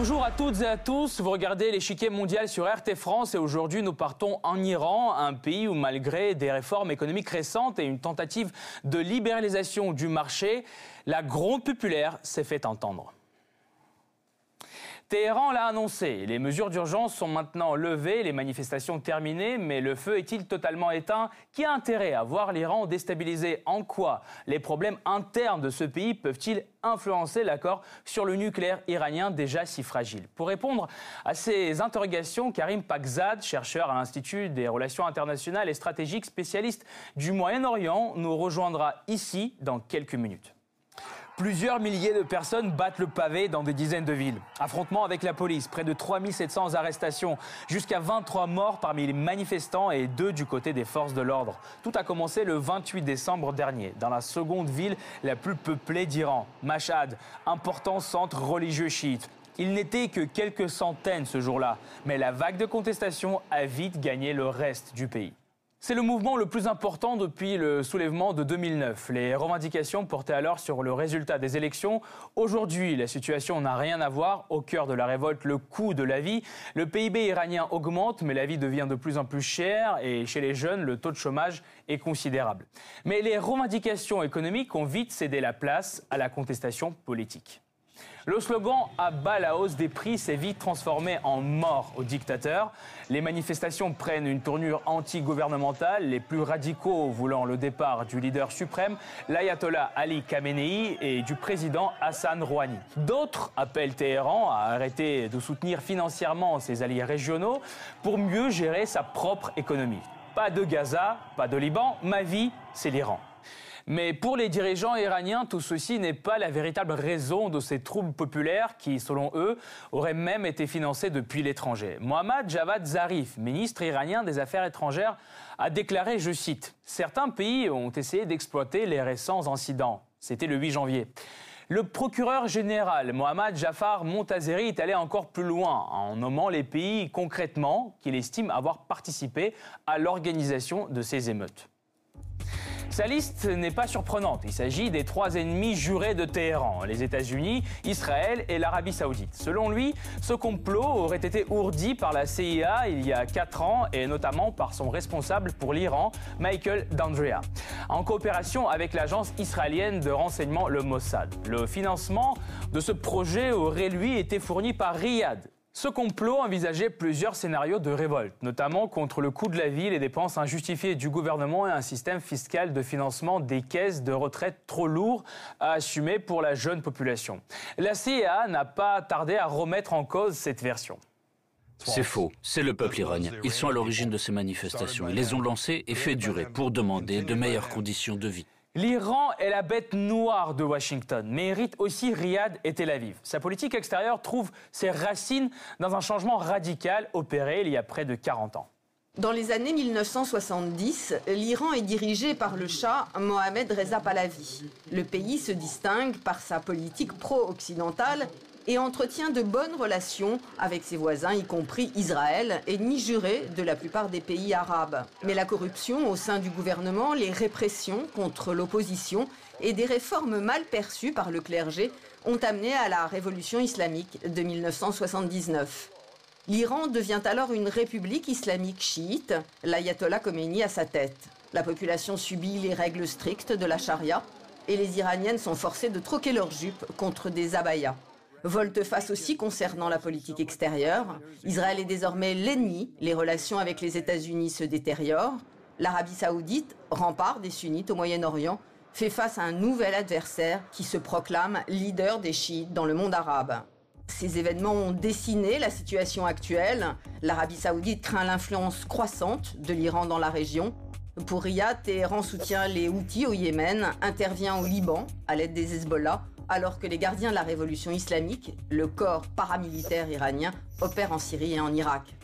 Bonjour à toutes et à tous, vous regardez l'échiquier mondial sur RT France et aujourd'hui nous partons en Iran, un pays où malgré des réformes économiques récentes et une tentative de libéralisation du marché, la gronde populaire s'est fait entendre. Téhéran l'a annoncé. Les mesures d'urgence sont maintenant levées, les manifestations terminées, mais le feu est-il totalement éteint? Qui a intérêt à voir l'Iran déstabilisé? En quoi? Les problèmes internes de ce pays peuvent-ils influencer l'accord sur le nucléaire iranien déjà si fragile? Pour répondre à ces interrogations, Karim Pakzad, chercheur à l'Institut des relations internationales et stratégiques, spécialiste du Moyen-Orient, nous rejoindra ici dans quelques minutes. Plusieurs milliers de personnes battent le pavé dans des dizaines de villes. Affrontements avec la police, près de 3700 arrestations, jusqu'à 23 morts parmi les manifestants et deux du côté des forces de l'ordre. Tout a commencé le 28 décembre dernier, dans la seconde ville la plus peuplée d'Iran, Mashhad, important centre religieux chiite. Il n'était que quelques centaines ce jour-là, mais la vague de contestation a vite gagné le reste du pays. C'est le mouvement le plus important depuis le soulèvement de 2009. Les revendications portaient alors sur le résultat des élections. Aujourd'hui, la situation n'a rien à voir. Au cœur de la révolte, le coût de la vie. Le PIB iranien augmente, mais la vie devient de plus en plus chère et chez les jeunes, le taux de chômage est considérable. Mais les revendications économiques ont vite cédé la place à la contestation politique. Le slogan à bas la hausse des prix s'est vite transformé en mort au dictateur. Les manifestations prennent une tournure anti-gouvernementale, les plus radicaux voulant le départ du leader suprême, l'ayatollah Ali Khamenei, et du président Hassan Rouhani. D'autres appellent Téhéran à arrêter de soutenir financièrement ses alliés régionaux pour mieux gérer sa propre économie. Pas de Gaza, pas de Liban, ma vie, c'est l'Iran. Mais pour les dirigeants iraniens, tout ceci n'est pas la véritable raison de ces troubles populaires qui, selon eux, auraient même été financés depuis l'étranger. Mohammad Javad Zarif, ministre iranien des Affaires étrangères, a déclaré, je cite, Certains pays ont essayé d'exploiter les récents incidents. C'était le 8 janvier. Le procureur général Mohammad Jafar Montazeri est allé encore plus loin en nommant les pays concrètement qu'il estime avoir participé à l'organisation de ces émeutes. Sa liste n'est pas surprenante. Il s'agit des trois ennemis jurés de Téhéran, les États-Unis, Israël et l'Arabie saoudite. Selon lui, ce complot aurait été ourdi par la CIA il y a quatre ans et notamment par son responsable pour l'Iran, Michael D'Andrea, en coopération avec l'agence israélienne de renseignement le Mossad. Le financement de ce projet aurait lui été fourni par Riyad, ce complot envisageait plusieurs scénarios de révolte, notamment contre le coût de la vie, les dépenses injustifiées du gouvernement et un système fiscal de financement des caisses de retraite trop lourd à assumer pour la jeune population. La CIA n'a pas tardé à remettre en cause cette version. C'est faux. C'est le peuple iranien. Ils sont à l'origine de ces manifestations. Ils les ont lancées et fait durer pour demander de meilleures conditions de vie. L'Iran est la bête noire de Washington, mais hérite aussi Riyad et Tel Aviv. Sa politique extérieure trouve ses racines dans un changement radical opéré il y a près de 40 ans. Dans les années 1970, l'Iran est dirigé par le Shah Mohamed Reza Pahlavi. Le pays se distingue par sa politique pro-occidentale et entretient de bonnes relations avec ses voisins, y compris Israël, ennemi juré de la plupart des pays arabes. Mais la corruption au sein du gouvernement, les répressions contre l'opposition et des réformes mal perçues par le clergé ont amené à la révolution islamique de 1979. L'Iran devient alors une république islamique chiite, l'ayatollah Khomeini à sa tête. La population subit les règles strictes de la charia et les Iraniennes sont forcées de troquer leurs jupes contre des abayas. Volte-face aussi concernant la politique extérieure. Israël est désormais l'ennemi, les relations avec les États-Unis se détériorent. L'Arabie saoudite, rempart des sunnites au Moyen-Orient, fait face à un nouvel adversaire qui se proclame leader des chiites dans le monde arabe. Ces événements ont dessiné la situation actuelle. L'Arabie saoudite craint l'influence croissante de l'Iran dans la région. Pour Riyad, Téhéran soutient les Houthis au Yémen, intervient au Liban à l'aide des Hezbollah alors que les gardiens de la révolution islamique, le corps paramilitaire iranien, opèrent en Syrie et en Irak.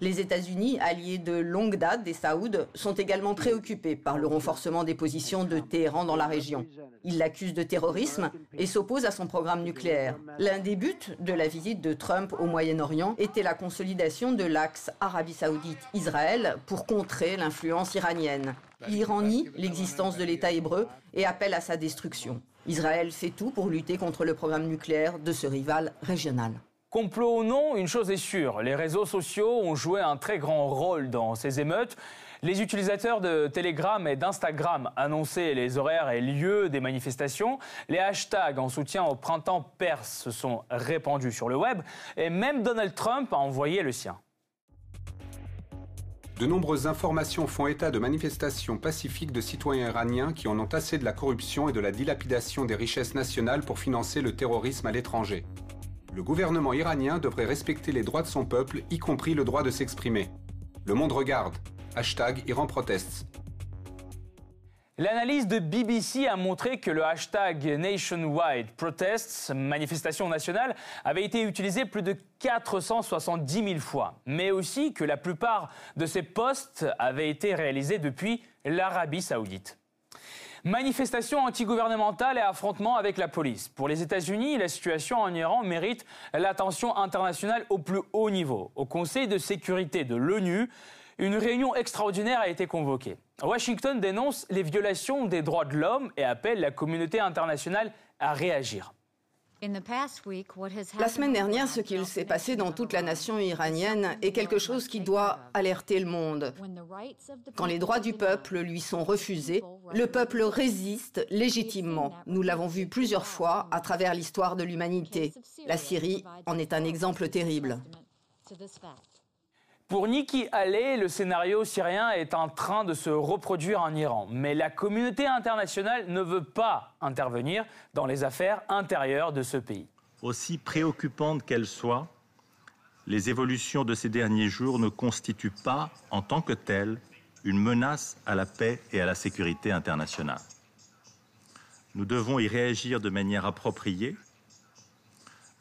Les États-Unis, alliés de longue date des Saouds, sont également préoccupés par le renforcement des positions de Téhéran dans la région. Ils l'accusent de terrorisme et s'opposent à son programme nucléaire. L'un des buts de la visite de Trump au Moyen-Orient était la consolidation de l'axe Arabie saoudite-Israël pour contrer l'influence iranienne. L'Iran nie l'existence de l'État hébreu et appelle à sa destruction. Israël fait tout pour lutter contre le programme nucléaire de ce rival régional. Complot ou non, une chose est sûre, les réseaux sociaux ont joué un très grand rôle dans ces émeutes. Les utilisateurs de Telegram et d'Instagram annonçaient les horaires et lieux des manifestations. Les hashtags en soutien au printemps perse se sont répandus sur le web. Et même Donald Trump a envoyé le sien. De nombreuses informations font état de manifestations pacifiques de citoyens iraniens qui en ont assez de la corruption et de la dilapidation des richesses nationales pour financer le terrorisme à l'étranger. Le gouvernement iranien devrait respecter les droits de son peuple, y compris le droit de s'exprimer. Le monde regarde. Hashtag Iran Protests. L'analyse de BBC a montré que le hashtag Nationwide Protests, manifestation nationale, avait été utilisé plus de 470 000 fois, mais aussi que la plupart de ces posts avaient été réalisés depuis l'Arabie saoudite. Manifestations antigouvernementales et affrontements avec la police. Pour les États-Unis, la situation en Iran mérite l'attention internationale au plus haut niveau. Au Conseil de sécurité de l'ONU, une réunion extraordinaire a été convoquée. Washington dénonce les violations des droits de l'homme et appelle la communauté internationale à réagir. La semaine dernière, ce qu'il s'est passé dans toute la nation iranienne est quelque chose qui doit alerter le monde. Quand les droits du peuple lui sont refusés, le peuple résiste légitimement. Nous l'avons vu plusieurs fois à travers l'histoire de l'humanité. La Syrie en est un exemple terrible. Pour Nikki Haley, le scénario syrien est en train de se reproduire en Iran. Mais la communauté internationale ne veut pas intervenir dans les affaires intérieures de ce pays. Aussi préoccupantes qu'elles soient, les évolutions de ces derniers jours ne constituent pas, en tant que telles, une menace à la paix et à la sécurité internationale. Nous devons y réagir de manière appropriée,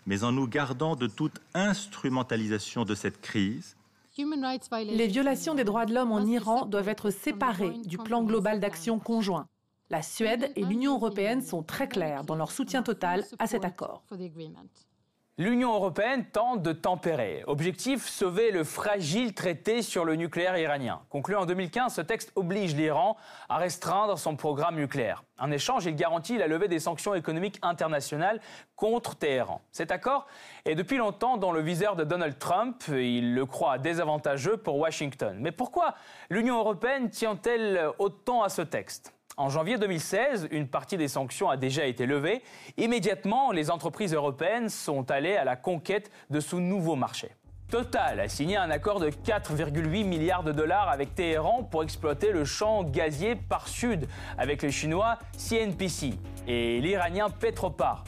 mais en nous gardant de toute instrumentalisation de cette crise les violations des droits de l'homme en Iran doivent être séparées du plan global d'action conjoint. La Suède et l'Union européenne sont très claires dans leur soutien total à cet accord. L'Union européenne tente de tempérer. Objectif, sauver le fragile traité sur le nucléaire iranien. Conclu en 2015, ce texte oblige l'Iran à restreindre son programme nucléaire. En échange, il garantit la levée des sanctions économiques internationales contre Téhéran. Cet accord est depuis longtemps dans le viseur de Donald Trump. Il le croit désavantageux pour Washington. Mais pourquoi l'Union européenne tient-elle autant à ce texte? En janvier 2016, une partie des sanctions a déjà été levée. Immédiatement, les entreprises européennes sont allées à la conquête de ce nouveau marché. Total a signé un accord de 4,8 milliards de dollars avec Téhéran pour exploiter le champ gazier par sud avec le chinois CNPC et l'Iranien Petropar.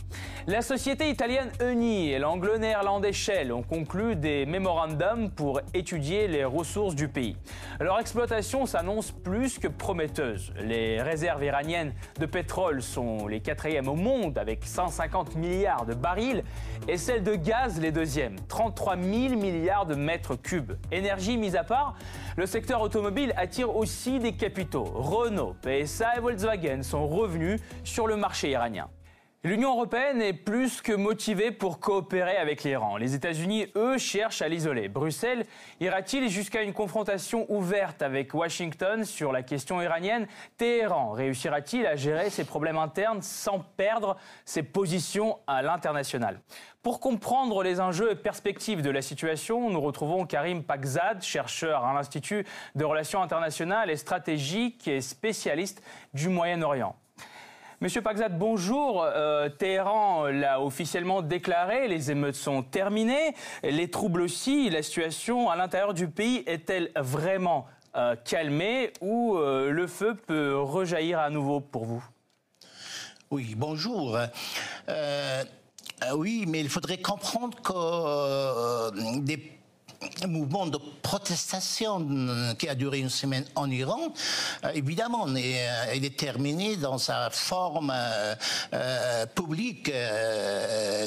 La société italienne Eni et l'anglo-néerlandais Shell ont conclu des mémorandums pour étudier les ressources du pays. Leur exploitation s'annonce plus que prometteuse. Les réserves iraniennes de pétrole sont les quatrièmes au monde avec 150 milliards de barils et celles de gaz les deuxièmes, 33 000 milliards de mètres cubes. Énergie mise à part, le secteur automobile attire aussi des capitaux. Renault, PSA et Volkswagen sont revenus sur le marché iranien. L'Union européenne est plus que motivée pour coopérer avec l'Iran. Les États-Unis, eux, cherchent à l'isoler. Bruxelles ira-t-il jusqu'à une confrontation ouverte avec Washington sur la question iranienne? Téhéran réussira-t-il à gérer ses problèmes internes sans perdre ses positions à l'international? Pour comprendre les enjeux et perspectives de la situation, nous retrouvons Karim Pakzad, chercheur à l'Institut de relations internationales et stratégiques et spécialiste du Moyen-Orient. Monsieur Pagzad, bonjour. Euh, Téhéran l'a officiellement déclaré, les émeutes sont terminées, les troubles aussi. La situation à l'intérieur du pays est-elle vraiment euh, calmée ou euh, le feu peut rejaillir à nouveau pour vous? Oui, bonjour. oui, mais il faudrait comprendre que des mouvement de protestation qui a duré une semaine en Iran, euh, évidemment, euh, il est terminé dans sa forme euh, publique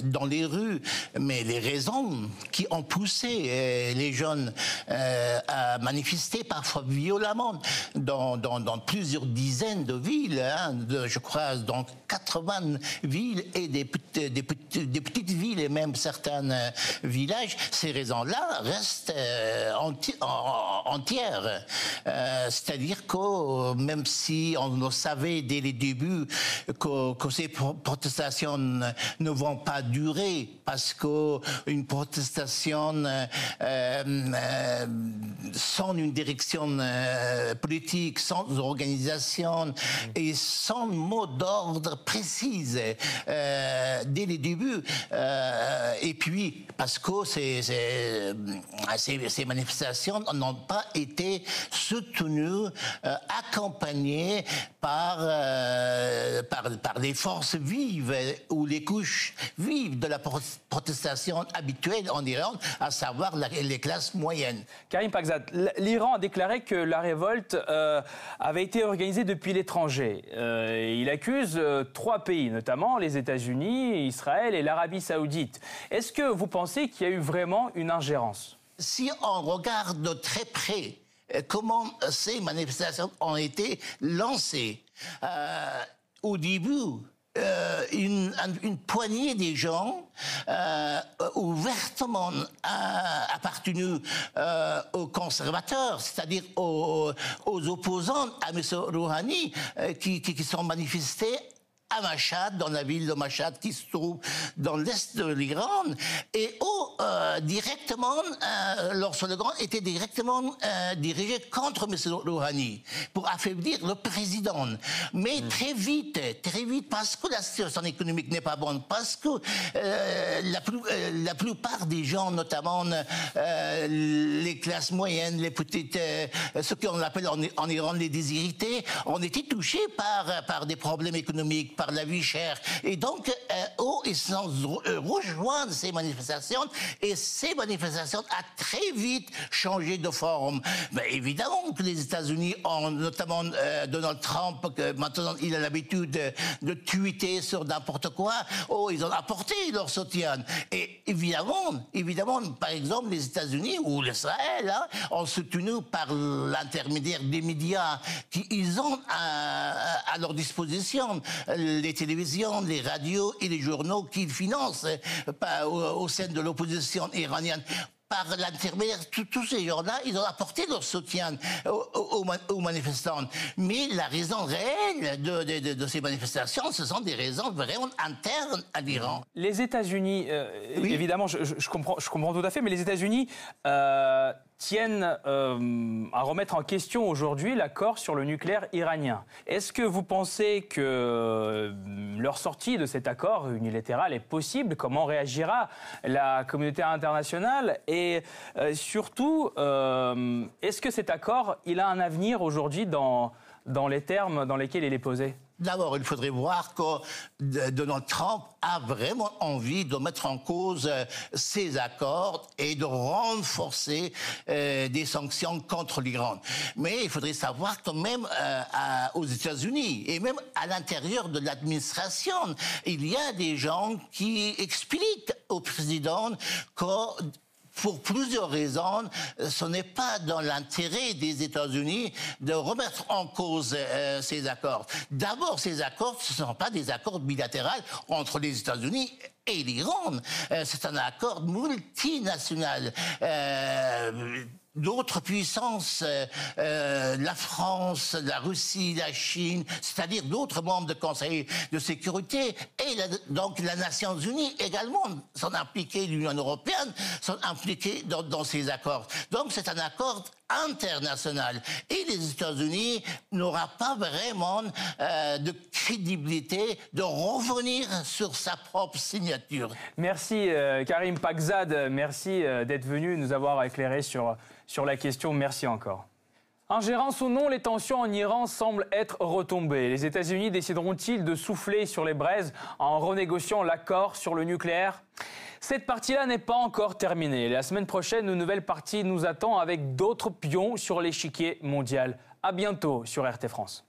dans les rues, mais les raisons qui ont poussé les jeunes à manifester parfois violemment dans, plusieurs dizaines de villes, hein, je crois dans 80 villes et des, petites villes et même certains villages, ces raisons-là restent euh, entière. C'est-à-dire que même si on le savait dès les débuts que, que ces protestations ne vont pas durer parce que une protestation sans une direction politique, sans organisation et sans mot d'ordre précise euh, dès les débuts. Euh, et puis, parce que ces, ces, ces manifestations n'ont pas été soutenues, euh, accompagnées par, par, par des forces vives ou les couches vives de la protestation habituelle en Iran, à savoir les classes moyennes. Karim Pakzad, l'Iran a déclaré que la révolte avait été organisée depuis l'étranger. il accuse trois pays, notamment les États-Unis, Israël et l'Arabie saoudite. Est-ce que vous pensez qu'il y a eu vraiment une ingérence? Si on regarde de très près euh, comment ces manifestations ont été lancées, euh, au début, euh, une, poignée des gens ouvertement appartenus aux conservateurs, c'est-à-dire aux, opposants à M. Rouhani, qui, qui sont manifestés à Machad, dans la ville de Machad qui se trouve dans l'est de l'Iran, et où euh, directement, euh, leur slogan était directement euh, dirigé contre M. Rouhani, pour affaiblir le président. Mais mm. très vite, très vite, parce que la situation économique n'est pas bonne, parce que euh, la, plus, euh, la, plupart des gens, notamment les classes moyennes, les petites, ce qu'on appelle en, en, Iran les déshérités, ont été touchés par, par des problèmes économiques par la vie chère. Et donc, oh, ils sont rejoints ces manifestations et ces manifestations ont très vite changé de forme. Mais évidemment que les États-Unis ont, notamment euh, Donald Trump, que maintenant il a l'habitude de, tweeter sur n'importe quoi, oh, ils ont apporté leur soutien. Et évidemment, évidemment, par exemple, les États-Unis ou l'Israël hein, ont soutenu par l'intermédiaire des médias qui ils ont à leur disposition les télévisions, les radios et les journaux qu'ils financent euh, au, sein de l'opposition iranienne par l'intermédiaire, tous ces gens-là, ils ont apporté leur soutien aux, manifestants. Mais la raison réelle de, ces manifestations, ce sont des raisons vraiment internes à l'Iran. Les États-Unis, euh, évidemment, je, comprends, je comprends tout à fait, mais les États-Unis euh, tiennent euh, à remettre en question aujourd'hui l'accord sur le nucléaire iranien. Est-ce que vous pensez que euh, leur sortie de cet accord unilatéral est possible? Comment réagira la communauté internationale? Et euh, surtout, est-ce que cet accord, il a un avenir aujourd'hui dans, dans les termes dans lesquels il est posé? D'abord, il faudrait voir que Donald Trump a vraiment envie de mettre en cause euh, ces accords et de renforcer euh, des sanctions contre l'Iran. Mais il faudrait savoir que même euh, aux États-Unis et même à l'intérieur de l'administration, il y a des gens qui expliquent au président que pour plusieurs raisons, ce n'est pas dans l'intérêt des États-Unis de remettre en cause euh, ces accords. D'abord, ces accords, ce ne sont pas des accords bilatéraux entre les États-Unis et l'Iran. Euh, c'est un accord multinational. Euh, d'autres puissances, euh, euh, la France, la Russie, la Chine, c'est-à-dire d'autres membres du Conseil de sécurité, et donc les Nations Unies également sont impliquées, l'Union européenne sont impliquées dans, ces accords. Donc c'est un accord international. Et les États-Unis n'auront pas vraiment euh, de crédibilité de revenir sur sa propre signature. Merci Karim Pakzad, merci d'être venu nous avoir éclairé sur sur la question. Merci encore. Ingérence ou non, les tensions en Iran semblent être retombées. Les États-Unis décideront-ils de souffler sur les braises en renégociant l'accord sur le nucléaire? Cette partie-là n'est pas encore terminée. La semaine prochaine, une nouvelle partie nous attend avec d'autres pions sur l'échiquier mondial. À bientôt sur RT France.